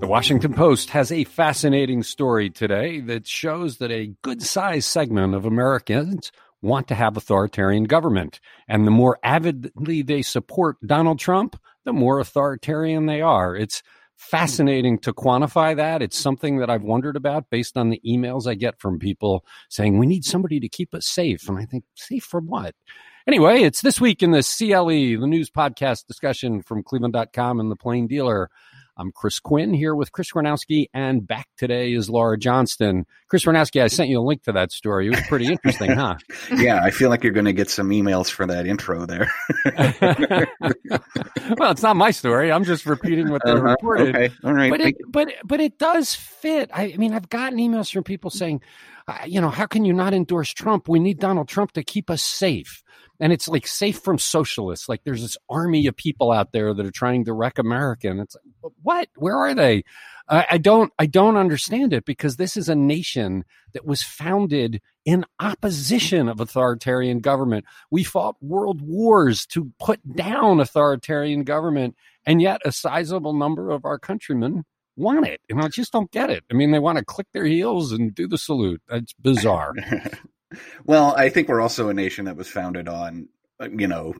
The Washington Post has a fascinating story today that shows that a good sized segment of Americans want to have authoritarian government. And the more avidly they support Donald Trump, the more authoritarian they are. It's fascinating to quantify that. It's something that I've wondered about based on the emails I get from people saying, we need somebody to keep us safe. And I think, safe from what? Anyway, it's this week in the CLE, the news podcast discussion from cleveland.com and the plain dealer. I'm Chris Quinn here with Chris Ranowski, and back today is Laura Johnston. Chris Ranowski, I sent you a link to that story. It was pretty interesting, huh? yeah, I feel like you're going to get some emails for that intro there. well, it's not my story. I'm just repeating what they uh-huh. reported. Okay, all right. But it, but but it does fit. I, I mean, I've gotten emails from people saying, you know, how can you not endorse Trump? We need Donald Trump to keep us safe and it's like safe from socialists. Like there's this army of people out there that are trying to wreck America. And it's like, what? Where are they? I, I don't, I don't understand it because this is a nation that was founded in opposition of authoritarian government. We fought world wars to put down authoritarian government, and yet a sizable number of our countrymen want it. And I just don't get it. I mean, they want to click their heels and do the salute. That's bizarre. Well, I think we're also a nation that was founded on, uh, you know,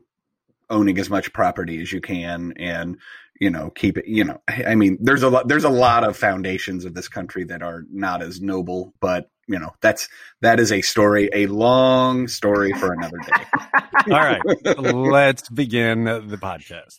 owning as much property as you can and you know keep it you know i mean there's a lot there's a lot of foundations of this country that are not as noble but you know that's that is a story a long story for another day all right let's begin the podcast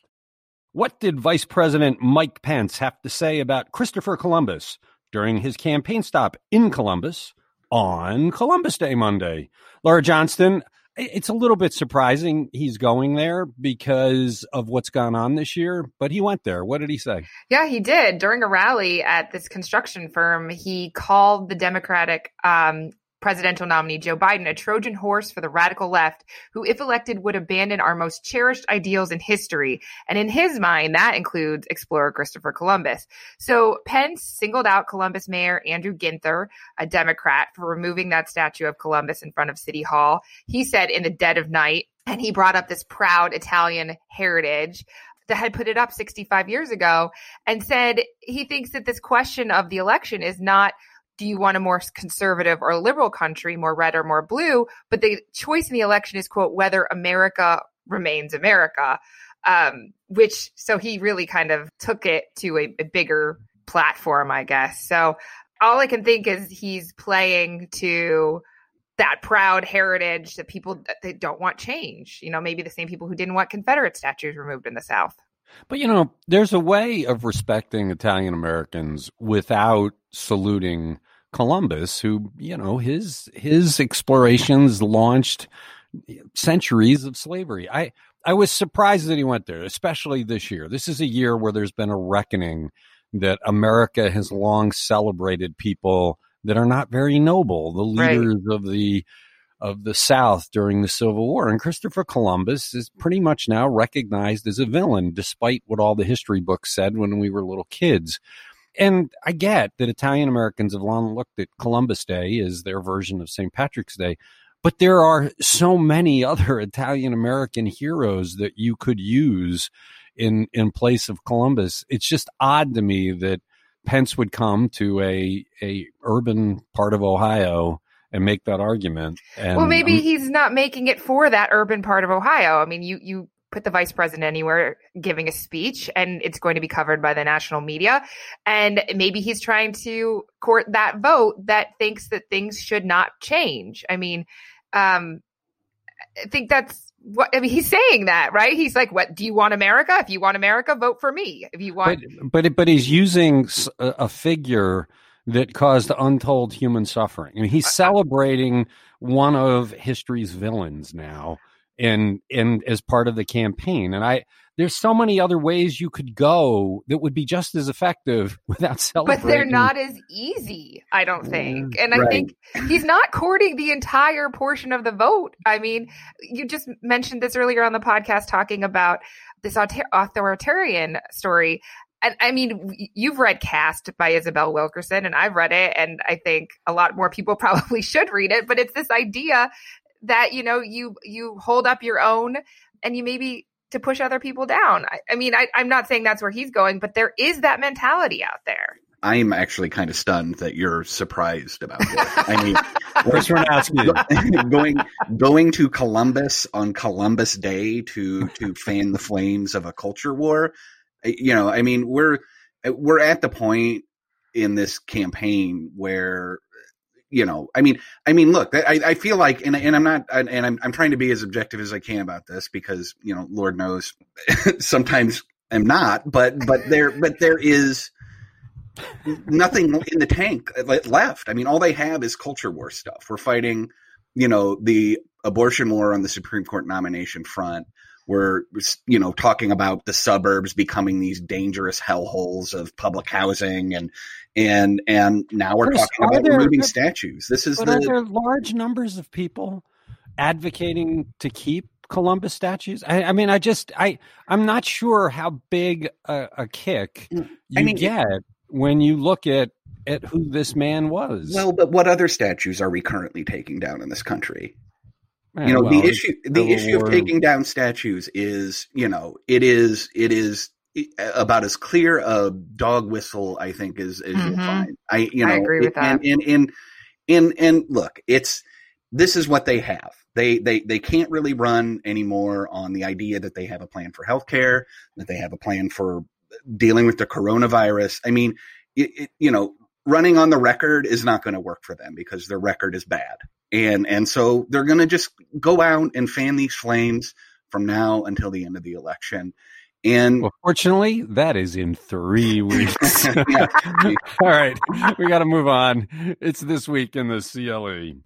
what did vice president mike pence have to say about christopher columbus during his campaign stop in columbus on Columbus Day Monday. Laura Johnston, it's a little bit surprising he's going there because of what's gone on this year, but he went there. What did he say? Yeah, he did. During a rally at this construction firm, he called the Democratic um, presidential nominee Joe Biden a Trojan horse for the radical left, who, if elected, would abandon our most cherished ideals in history. And in his mind, that includes explorer Christopher Columbus. So Pence singled out Columbus Mayor Andrew Ginther, a Democrat, for removing that statue of Columbus in front of City Hall. He said in the dead of night, and he brought up this proud Italian heritage that had put it up 65 years ago and said he thinks that this question of the election is not do you want a more conservative or liberal country, more red or more blue? But the choice in the election is, quote, whether America remains America. Um, which, so he really kind of took it to a, a bigger platform, I guess. So all I can think is he's playing to that proud heritage that people that don't want change. You know, maybe the same people who didn't want Confederate statues removed in the South. But you know, there's a way of respecting Italian Americans without saluting Columbus, who you know his his explorations launched centuries of slavery. I I was surprised that he went there, especially this year. This is a year where there's been a reckoning that America has long celebrated people that are not very noble, the leaders right. of the of the South during the Civil War. And Christopher Columbus is pretty much now recognized as a villain, despite what all the history books said when we were little kids. And I get that Italian Americans have long looked at Columbus Day as their version of St. Patrick's Day. But there are so many other Italian American heroes that you could use in in place of Columbus. It's just odd to me that Pence would come to a a urban part of Ohio and make that argument. And well, maybe um, he's not making it for that urban part of Ohio. I mean, you you put the vice president anywhere giving a speech and it's going to be covered by the national media. And maybe he's trying to court that vote that thinks that things should not change. I mean, um, I think that's what I mean. He's saying that, right? He's like, "What do you want, America? If you want America, vote for me. If you want," but but, but he's using a figure that caused untold human suffering. I mean, he's celebrating one of history's villains now and and as part of the campaign and i there's so many other ways you could go that would be just as effective without celebrating but they're not as easy i don't think and right. i think he's not courting the entire portion of the vote i mean you just mentioned this earlier on the podcast talking about this authoritarian story and I mean, you've read Caste by Isabel Wilkerson, and I've read it, and I think a lot more people probably should read it. But it's this idea that you know you you hold up your own and you maybe to push other people down. I, I mean, I, I'm not saying that's where he's going, but there is that mentality out there. I'm actually kind of stunned that you're surprised about it. I mean, Chris Ranowski. going going to Columbus on Columbus Day to to fan the flames of a culture war. You know, I mean, we're we're at the point in this campaign where you know, I mean, I mean, look, I, I feel like, and, and I'm not, and I'm, I'm trying to be as objective as I can about this because, you know, Lord knows sometimes I'm not, but, but there, but there is nothing in the tank left. I mean, all they have is culture war stuff. We're fighting, you know, the abortion war on the Supreme Court nomination front. We're, you know, talking about the suburbs becoming these dangerous hellholes of public housing and, and and now we're Chris, talking about there- removing statues. This is But the are there large numbers of people advocating to keep Columbus statues? I, I mean, I just, I, I'm not sure how big a, a kick Mm, you I mean, get when you look at at who this man was. well, but what other statues are we currently taking down in this country? Eh, you know, well, the issue the Civil issue of taking down statues is, you know, it is it is about as clear a dog whistle I think as, as you'll Mhm. find. I you know I agree with and, and and and and look, it's this is what they have. They they they can't really run anymore on the idea that they have a plan for healthcare, that they have a plan for dealing with the coronavirus. I mean, it, it, you know, running on the record is not going to work for them because their record is bad. And and so they're going to just go out and fan these flames from now until the end of the election. And Well, fortunately, that is in three weeks. All right, we got to move on. It's this week in the CLE.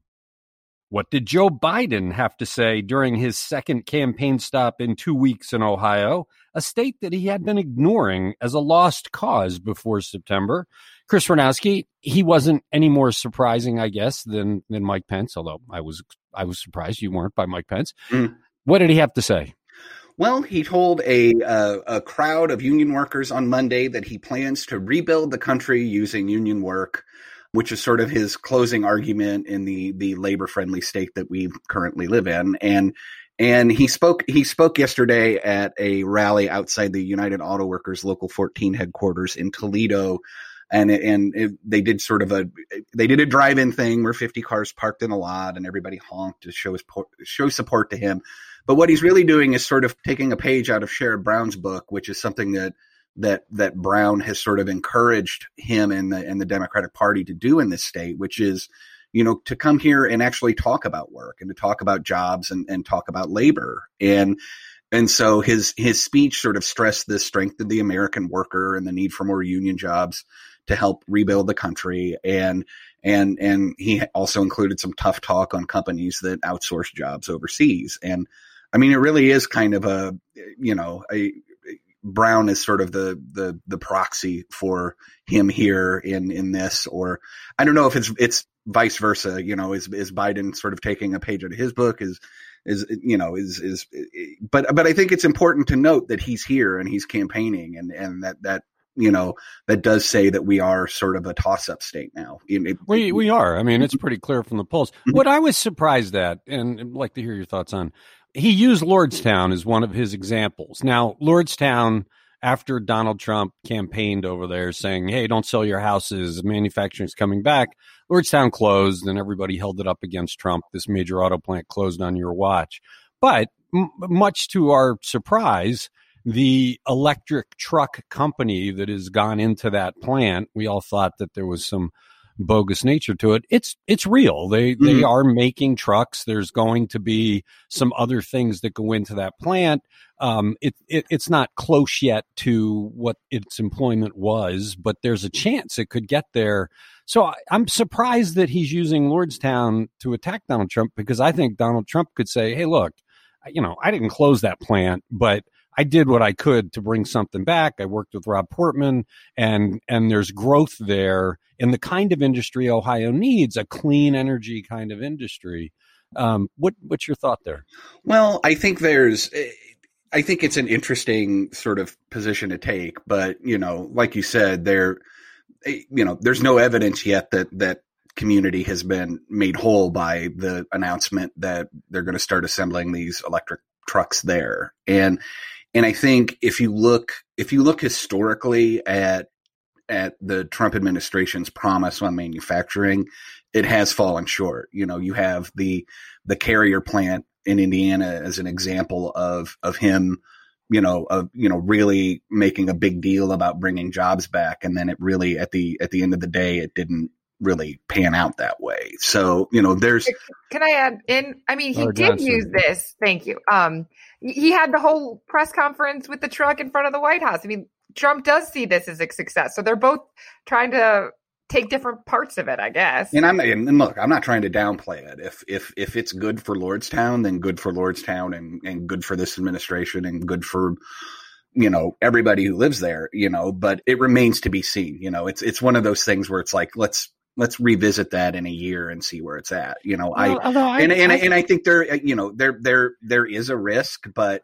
What did Joe Biden have to say during his second campaign stop in two weeks in Ohio, a state that he had been ignoring as a lost cause before September? Chris Ranowski, he wasn't any more surprising, I guess, than than Mike Pence. Although I was I was surprised you weren't by Mike Pence. Mm. What did he have to say? Well, he told a uh, a crowd of union workers on Monday that he plans to rebuild the country using union work, which is sort of his closing argument in the the labor friendly state that we currently live in. And and he spoke he spoke yesterday at a rally outside the United Auto Workers Local 14 headquarters in Toledo. And and it, they did sort of a they did a drive-in thing where 50 cars parked in a lot and everybody honked to show his show support to him. But what he's really doing is sort of taking a page out of Sherrod Brown's book, which is something that that that Brown has sort of encouraged him and the and the Democratic Party to do in this state, which is, you know, to come here and actually talk about work and to talk about jobs and, and talk about labor. And and so his his speech sort of stressed the strength of the American worker and the need for more union jobs to help rebuild the country and and and he also included some tough talk on companies that outsource jobs overseas and I mean, it really is kind of a, you know, a Brown is sort of the the the proxy for him here in in this, or I don't know if it's it's vice versa. You know, is is Biden sort of taking a page out of his book? Is is you know is is but but I think it's important to note that he's here and he's campaigning and and that that you know that does say that we are sort of a toss up state now. It- We we are. I mean, it's pretty clear from the polls. Mhm. What I was surprised at, and I'd like to hear your thoughts on, he used Lordstown as one of his examples. Now, Lordstown, after Donald Trump campaigned over there saying, "Hey, don't sell your houses, manufacturing's coming back," Lordstown closed, and everybody held it up against Trump. This major auto plant closed on your watch. But m- much to our surprise, the electric truck company that has gone into that plant, we all thought that there was some bogus nature to it. It's it's real. They they Mhm. are making trucks. There's going to be some other things that go into that plant. Um, it, it it's not close yet to what its employment was, but there's a chance it could get there. So I, I'm surprised that he's using Lordstown to attack Donald Trump because I think Donald Trump could say, "Hey, look, you know, I didn't close that plant, but I did what I could to bring something back. I worked with Rob Portman and and there's growth there in the kind of industry Ohio needs, a clean energy kind of industry. Um, what what's your thought there? Well, I think there's, I think it's an interesting sort of position to take, but you know, like you said, there, you know, there's no evidence yet that that community has been made whole by the announcement that they're going to start assembling these electric trucks there. And and I think if you look if you look historically at at the Trump administration's promise on manufacturing, it has fallen short. You know, you have the the Carrier plant in Indiana as an example of of him, you know, of you know really making a big deal about bringing jobs back, and then it really at the at the end of the day, it didn't really pan out that way. So you know, there's. Can I add in? I mean, he did use this. Thank you. Um, he had the whole press conference with the truck in front of the White House. I mean, Trump does see this as a success. So they're both trying to take different parts of it, I guess. And I'm and look, I'm not trying to downplay it. If if if it's good for Lordstown, then good for Lordstown and and good for this administration and good for you know everybody who lives there, you know, but it remains to be seen. You know, it's it's one of those things where it's like let's let's revisit that in a year and see where it's at. You know, well, I, I, and and I, and I think there you know there there there is a risk, but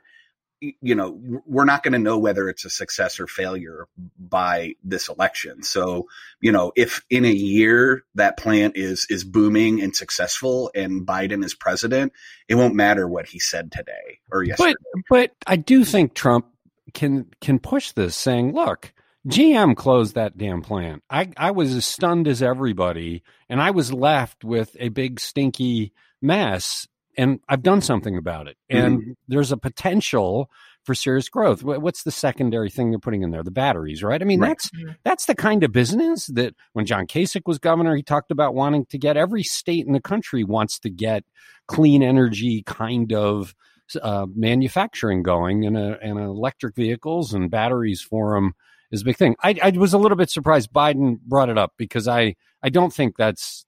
you know, we're not going to know whether it's a success or failure by this election. So, you know, if in a year that plant is is booming and successful and Biden is president, it won't matter what he said today or yesterday. But but I do think Trump can can push this saying, look, GM closed that damn plant. I I was as stunned as everybody and I was left with a big stinky mess and I've done something about it. And mm-hmm. there's a potential for serious growth. What's the secondary thing they're putting in there? The batteries, right? I mean, right. that's mm-hmm. that's the kind of business that when John Kasich was governor, he talked about wanting to get every state in the country wants to get clean energy kind of uh, manufacturing going, and, and electric vehicles and batteries for them is a big thing. I, I was a little bit surprised Biden brought it up because I I don't think that's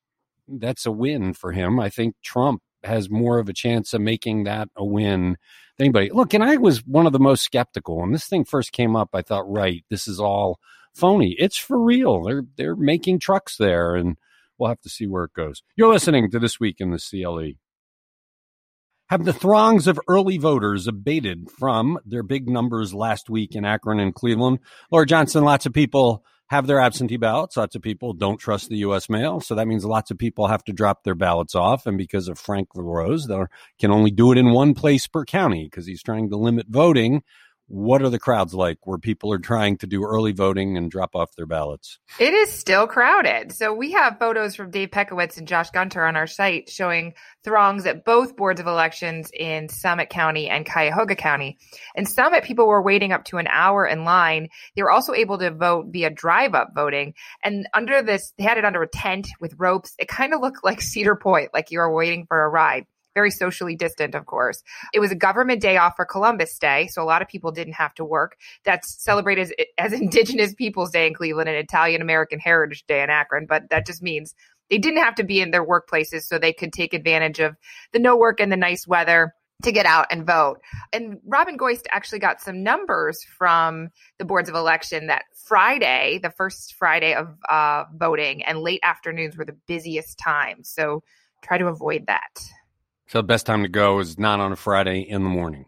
that's a win for him. I think Trump has more of a chance of making that a win than anybody. Look, and I was one of the most skeptical when this thing first came up. I thought, right, this is all phony. It's for real. They're they're making trucks there, and we'll have to see where it goes. You're listening to this week in the CLE. Have the throngs of early voters abated from their big numbers last week in Akron and Cleveland? Laura Johnston, lots of people have their absentee ballots. Lots of people don't trust the U.S. mail. So that means lots of people have to drop their ballots off. And because of Frank LaRose, they can only do it in one place per county because he's trying to limit voting what are the crowds like where people are trying to do early voting and drop off their ballots? It is still crowded. So we have photos from Dave Petkiewicz and Josh Gunter on our site showing throngs at both boards of elections in Summit County and Cuyahoga County. In Summit, people were waiting up to an hour in line. They were also able to vote via drive up voting. And under this, they had it under a tent with ropes. It kind of looked like Cedar Point, like you were waiting for a ride very socially distant, of course. It was a government day off for Columbus Day, so a lot of people didn't have to work. That's celebrated as, as Indigenous Peoples Day in Cleveland and Italian American Heritage Day in Akron, but that just means they didn't have to be in their workplaces so they could take advantage of the no work and the nice weather to get out and vote. And Robin Goist actually got some numbers from the boards of election that Friday, the first Friday of uh, voting, and late afternoons were the busiest times. So try to avoid that. So the best time to go is not on a Friday in the morning.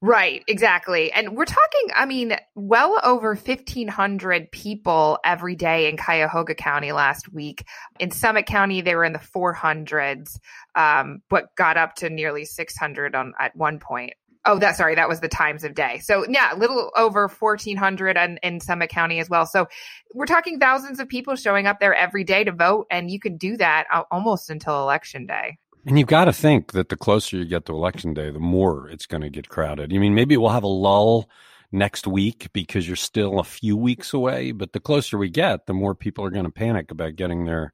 Right, exactly. And we're talking, I mean, well over 1,500 people every day in Cuyahoga County last week. In Summit County, they were in the 400s, um, but got up to nearly 600 on at one point. Oh, that sorry, that was the times of day. So yeah, a little over 1,400 in, in Summit County as well. So we're talking thousands of people showing up there every day to vote, and you can do that almost until election day. And you've got to think that the closer you get to election day, the more it's going to get crowded. I mean, maybe we'll have a lull next week because you're still a few weeks away, but the closer we get, the more people are going to panic about getting their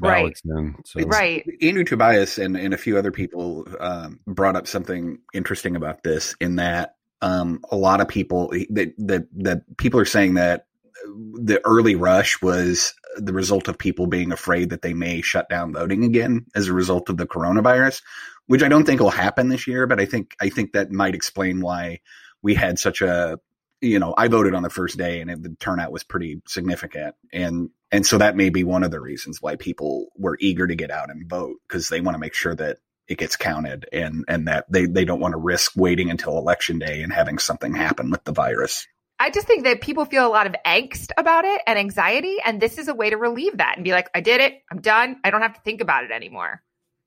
ballots right. in. So. Right. Andrew Tobias and, and a few other people um, brought up something interesting about this in that um, a lot of people that, that, that people are saying that the early rush was the result of people being afraid that they may shut down voting again as a result of the coronavirus, which I don't think will happen this year. But I think I think that might explain why we had such a you know I voted on the first day and it, the turnout was pretty significant, and and so that may be one of the reasons why people were eager to get out and vote because they want to make sure that it gets counted and and that they they don't want to risk waiting until election day and having something happen with the virus. I just think that people feel a lot of angst about it and anxiety. And this is a way to relieve that and be like, I did it. I'm done. I don't have to think about it anymore.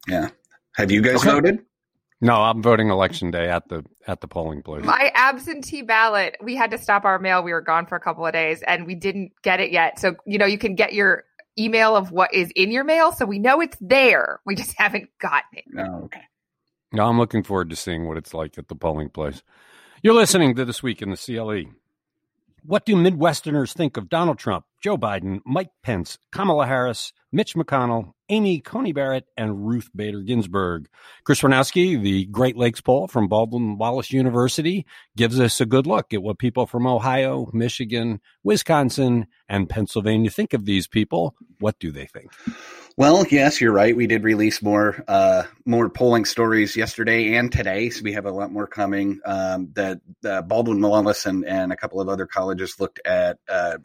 Yeah. Have you guys okay. voted? No, I'm voting election day at the at the polling place. My absentee ballot, we had to stop our mail. We were gone for a couple of days and we didn't get it yet. So, you know, you can get your email of what is in your mail. So we know it's there. We just haven't gotten it. Oh, okay. No, I'm looking forward to seeing what it's like at the polling place. You're listening to This Week in the CLE. What do Midwesterners think of Donald Trump, Joe Biden, Mike Pence, Kamala Harris, Mitch McConnell, Amy Coney Barrett, and Ruth Bader Ginsburg? Chris Wojnowski, the Great Lakes poll from Baldwin Wallace University, gives us a good look at what people from Ohio, Michigan, Wisconsin, and Pennsylvania think of these people. What do they think? Well, yes, you're right. We did release more uh, more polling stories yesterday and today, so we have a lot more coming. Um, that uh, Baldwin Wallace and, and a couple of other colleges looked at. Uh,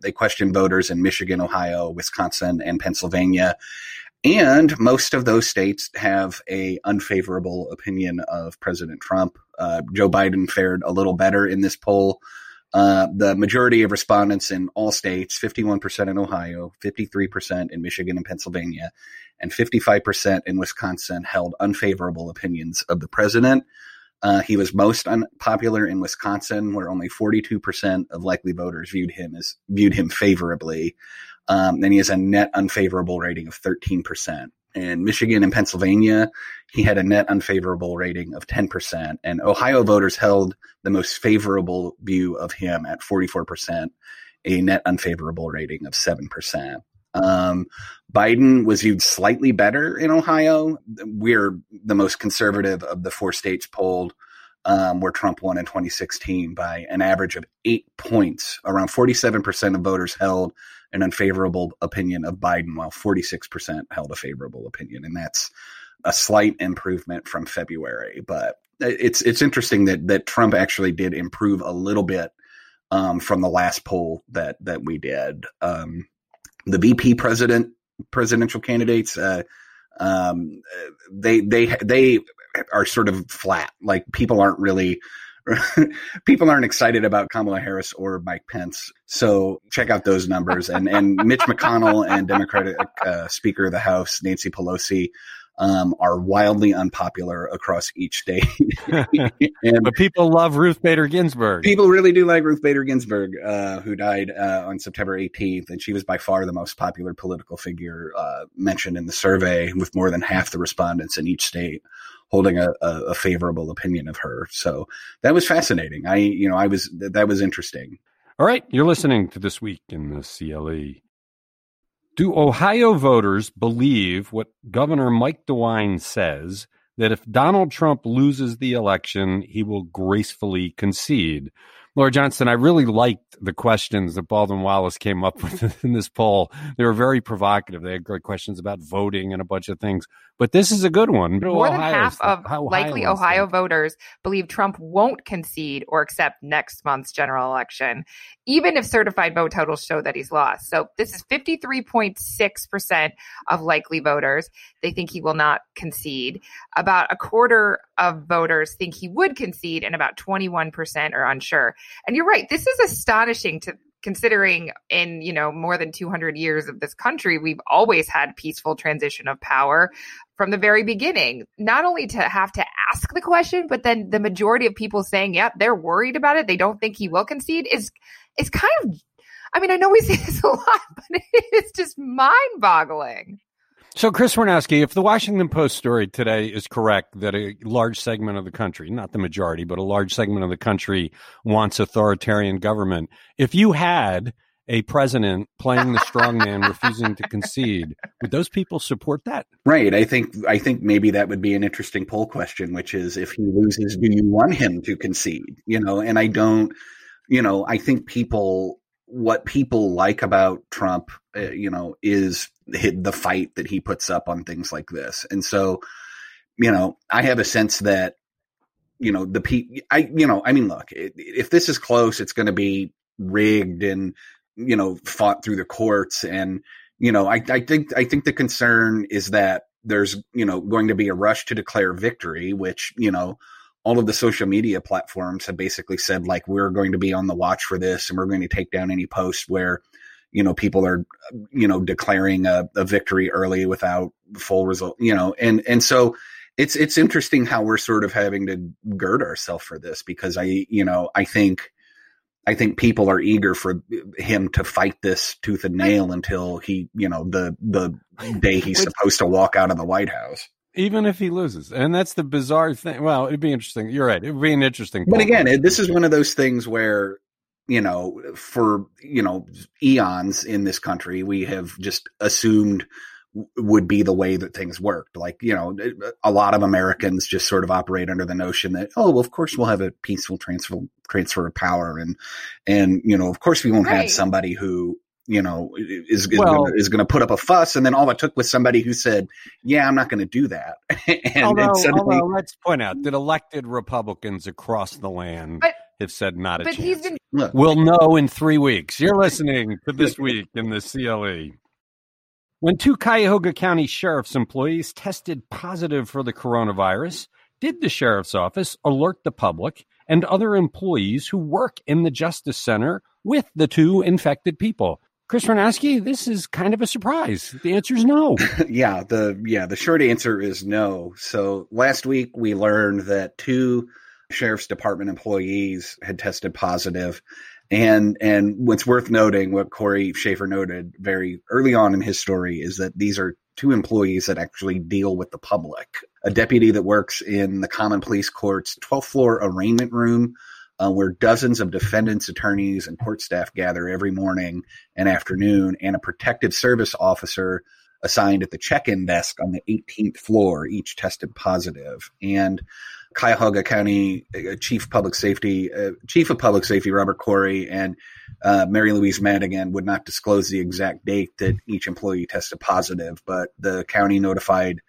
they questioned voters in Michigan, Ohio, Wisconsin, and Pennsylvania, and most of those states have a unfavorable opinion of President Trump. Uh, Joe Biden fared a little better in this poll. Uh, the majority of respondents in all states, 51% in Ohio, 53% in Michigan and Pennsylvania, and 55% in Wisconsin held unfavorable opinions of the president. Uh, he was most unpopular in Wisconsin, where only 42% of likely voters viewed him as viewed him favorably. Um, and he has a net unfavorable rating of 13% in Michigan and Pennsylvania, he had a net unfavorable rating of 10%. And Ohio voters held the most favorable view of him at 44%, a net unfavorable rating of 7%. Um, Biden was viewed slightly better in Ohio. We're the most conservative of the four states polled, um, where Trump won in 2016 by an average of eight points. Around 47% of voters held an unfavorable opinion of Biden, while 46% held a favorable opinion. And that's a slight improvement from February. But it's it's interesting that that Trump actually did improve a little bit um, from the last poll that that we did. Um, the VP president presidential candidates, uh, um, they they they are sort of flat. Like people aren't really people aren't excited about Kamala Harris or Mike Pence. So check out those numbers. And and Mitch McConnell and Democratic uh, Speaker of the House Nancy Pelosi um, are wildly unpopular across each state. and but people love Ruth Bader Ginsburg. People really do like Ruth Bader Ginsburg, uh, who died uh, on September 18th, and she was by far the most popular political figure uh, mentioned in the survey, with more than half the respondents in each state holding a, a, a favorable opinion of her. So that was fascinating. I, you know, I was that was interesting. All right, you're listening to this week in the CLE. Do Ohio voters believe what Governor Mike DeWine says that if Donald Trump loses the election, he will gracefully concede? Laura Johnston, I really liked the questions that Baldwin Wallace came up with in this poll. They were very provocative. They had great questions about voting and a bunch of things. But this is a good one. More than half of likely Ohio voters believe Trump won't concede or accept next month's general election, even if certified vote totals show that he's lost. So this is 53.6% of likely voters. They think he will not concede. About a quarter of voters think he would concede, and about 21% are unsure. And you're right. This is astonishing to considering in you know more than 200 years of this country we've always had peaceful transition of power from the very beginning. Not only to have to ask the question but then the majority of people saying yep yeah, they're worried about it. They don't think he will concede is is kind of i mean i know we say this a lot but it's just mind boggling so, Chris Wojnowski, if the Washington Post story today is correct that a large segment of the country, not the majority, but a large segment of the country wants authoritarian government, if you had a president playing the strongman, refusing to concede, would those people support that? Right. I think I think maybe that would be an interesting poll question, which is if he loses, do you want him to concede? You know, and I don't. You know, I think people what people like about Trump, uh, you know, is the fight that he puts up on things like this. And so, you know, I have a sense that, you know, the pe I, you know, I mean, look, if this is close, it's going to be rigged and, you know, fought through the courts. And, you know, I, I think, I think the concern is that there's, you know, going to be a rush to declare victory, which, you know, all of the social media platforms have basically said like we're going to be on the watch for this and we're going to take down any post where you know people are you know declaring a, a victory early without full result you know and and so it's it's interesting how we're sort of having to gird ourselves for this because I you know I think I think people are eager for him to fight this tooth and nail until he you know the the day he's supposed to walk out of the White House. Even if he loses, and that's the bizarre thing. Well, it'd be interesting. You're right. It'd be an interesting. But again, this is one of those things where you know, for you know eons in this country, we have just assumed would be the way that things worked. Like, you know, a lot of Americans just sort of operate under the notion that, oh, well, of course we'll have a peaceful transfer, transfer of power. And, and, you know, of course we won't right. have somebody who, you know, is, is well, going to put up a fuss. And then all it took was somebody who said, yeah, I'm not going to do that. and, although, and suddenly, although, let's point out that elected Republicans across the land but, have said not a but chance. He's been- Look, we'll know in three weeks. You're listening to this week in the CLE. When two Cuyahoga County Sheriff's employees tested positive for the coronavirus, did the Sheriff's Office alert the public and other employees who work in the Justice Center with the two infected people? Chris Ranowski, this is kind of a surprise. The answer is no. yeah, the yeah, the short answer is no. So last week we learned that two sheriff's department employees had tested positive and and what's worth noting, what Cory Shaffer noted very early on in his story, is that these are two employees that actually deal with the public. A deputy that works in the Common Pleas Court's 12th floor arraignment room, uh, where dozens of defendants, attorneys, and court staff gather every morning and afternoon, and a protective service officer assigned at the check-in desk on the 18th floor, each tested positive. And Cuyahoga County uh, Chief Public Safety, uh, Chief of Public Safety Robert Corey and uh, Mary Louise Madigan would not disclose the exact date that each employee tested positive, but the county notified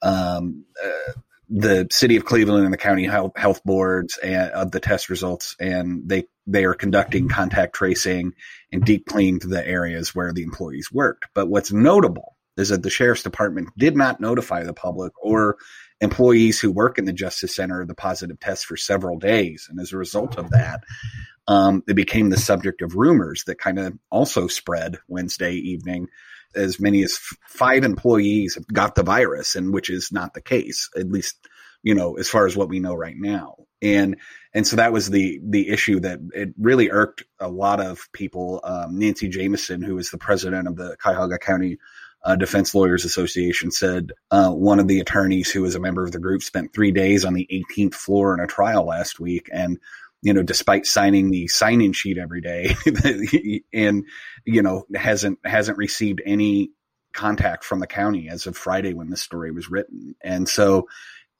um, uh, the city of Cleveland and the county health, health boards and, of the test results, and they they are conducting contact tracing and deep cleaned the areas where the employees worked. But what's notable is that the sheriff's department did not notify the public or employees who work in the Justice Center of the positive test for several days. And as a result of that, um, it became the subject of rumors that kind of also spread Wednesday evening. As many as f- five employees have got the virus, and which is not the case, at least you know as far as what we know right now. And and so that was the the issue that it really irked a lot of people. Um, Nancy Jameson, who is the president of the Cuyahoga County uh, Defense Lawyers Association said uh, one of the attorneys who was a member of the group spent three days on the 18th floor in a trial last week, and you know, despite signing the sign-in sheet every day, and you know, hasn't hasn't received any contact from the county as of Friday when this story was written, and so.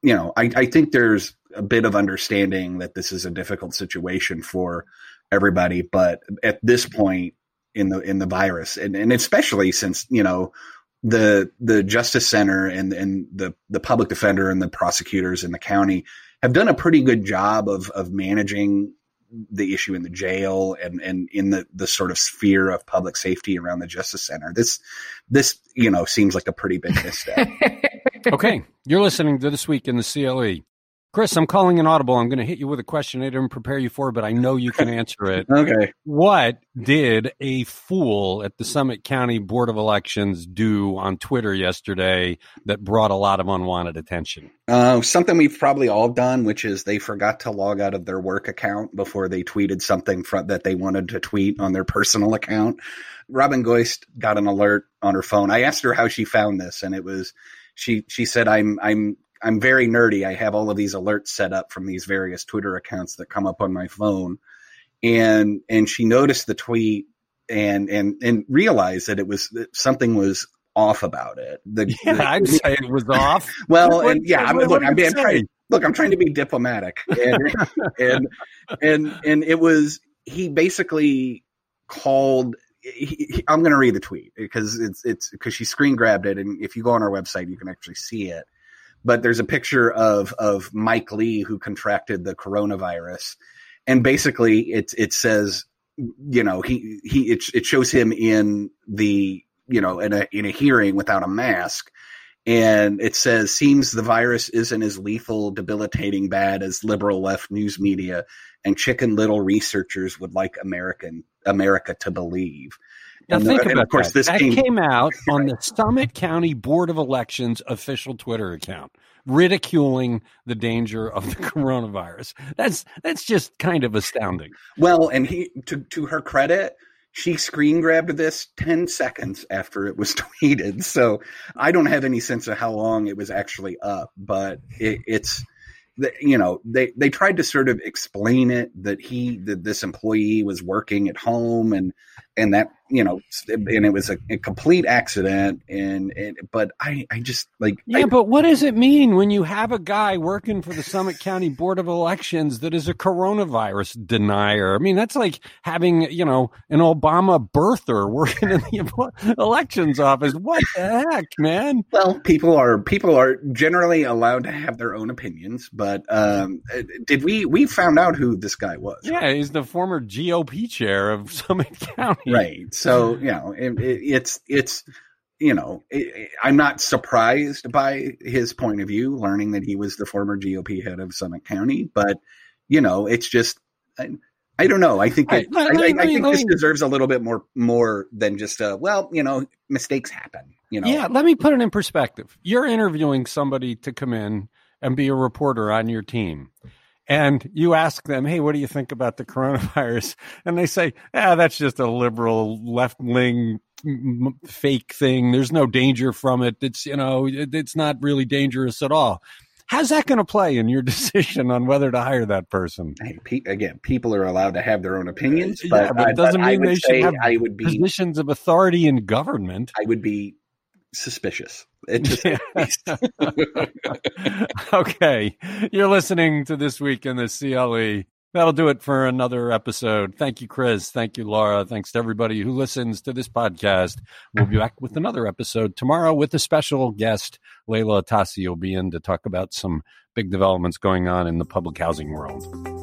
You know, I, I think there's a bit of understanding that this is a difficult situation for everybody, but at this point, in the in the virus, and and especially since you know the the Justice Center and and the the public defender and the prosecutors in the county have done a pretty good job of of managing the issue in the jail and and in the the sort of sphere of public safety around the Justice Center. This this you know seems like a pretty big misstep. okay, you're listening to this week in the CLE. Chris, I'm calling an audible. I'm going to hit you with a question I didn't prepare you for, but I know you can answer it. okay. What did a fool at the Summit County Board of Elections do on Twitter yesterday that brought a lot of unwanted attention? Uh, something we've probably all done, which is they forgot to log out of their work account before they tweeted something that they wanted to tweet on their personal account. Robin Goist got an alert on her phone. I asked her how she found this, and it was she she said I'm I'm I'm very nerdy. I have all of these alerts set up from these various Twitter accounts that come up on my phone. And and she noticed the tweet and and and realized that it was that something was off about it. The, yeah, the, I'd say it was off. well, what, and yeah, I mean, look, I'm, I'm trying. Look, I'm trying to be diplomatic, and and and and it was he basically called he, he, I'm going to read the tweet because it's it's because she screen grabbed it, and if you go on our website, you can actually see it but there's a picture of of Mike Lee who contracted the coronavirus, and basically it it says you know he he it, it shows him in the you know in a in a hearing without a mask. And it says seems the virus isn't as lethal debilitating bad as liberal left news media and chicken little researchers would like american america to believe Now And, think uh, and about of course, that. this that came- came, out on the Summit County Board of Elections official Twitter account, ridiculing the danger of the coronavirus. That's that's just kind of astounding. Well, and he to to her credit, she screen grabbed this 10 seconds after it was tweeted. So I don't have any sense of how long it was actually up, but it, it's you know they they tried to sort of explain it that he that this employee was working at home and and that you know and it was a, a complete accident and, and but I I just like Yeah, I- but what does it mean when you have a guy working for the Summit County Board of Elections that is a coronavirus denier? I mean, that's like having, you know, an Obama birther working in the elections office. What the heck, man? Well, people are people are generally allowed to have their own opinions, but um, did we we found out who this guy was? Yeah, he's the former GOP chair of Summit County. Right. So you know, it, it, it's it's you know, it, I'm not surprised by his point of view, learning that he was the former GOP head of Summit County, but you know, it's just. I, I don't know. I think it, I, I, I me- think this deserves a little bit more more than just a well, you know, mistakes happen. You know, Yeah, let me put it in perspective. You're interviewing somebody to come in and be a reporter on your team. And you ask them, hey, what do you think about the coronavirus? And they say, ah, that's just a liberal left wing fake thing. There's no danger from it. It's, you know, it, it's not really dangerous at all. How's that going to play in your decision on whether to hire that person? Hey, pe- again, people are allowed to have their own opinions, Yeah, but, but it doesn't I mean would they should have I would be Positions of authority in government. I would be suspicious. It just, okay. You're listening to This Week in the CLE. That'll do it for another episode. Thank you, Chris. Thank you, Laura. Thanks to everybody who listens to this podcast. We'll be back with another episode tomorrow with a special guest. Leila Atassi will be in to talk about some big developments going on in the public housing world.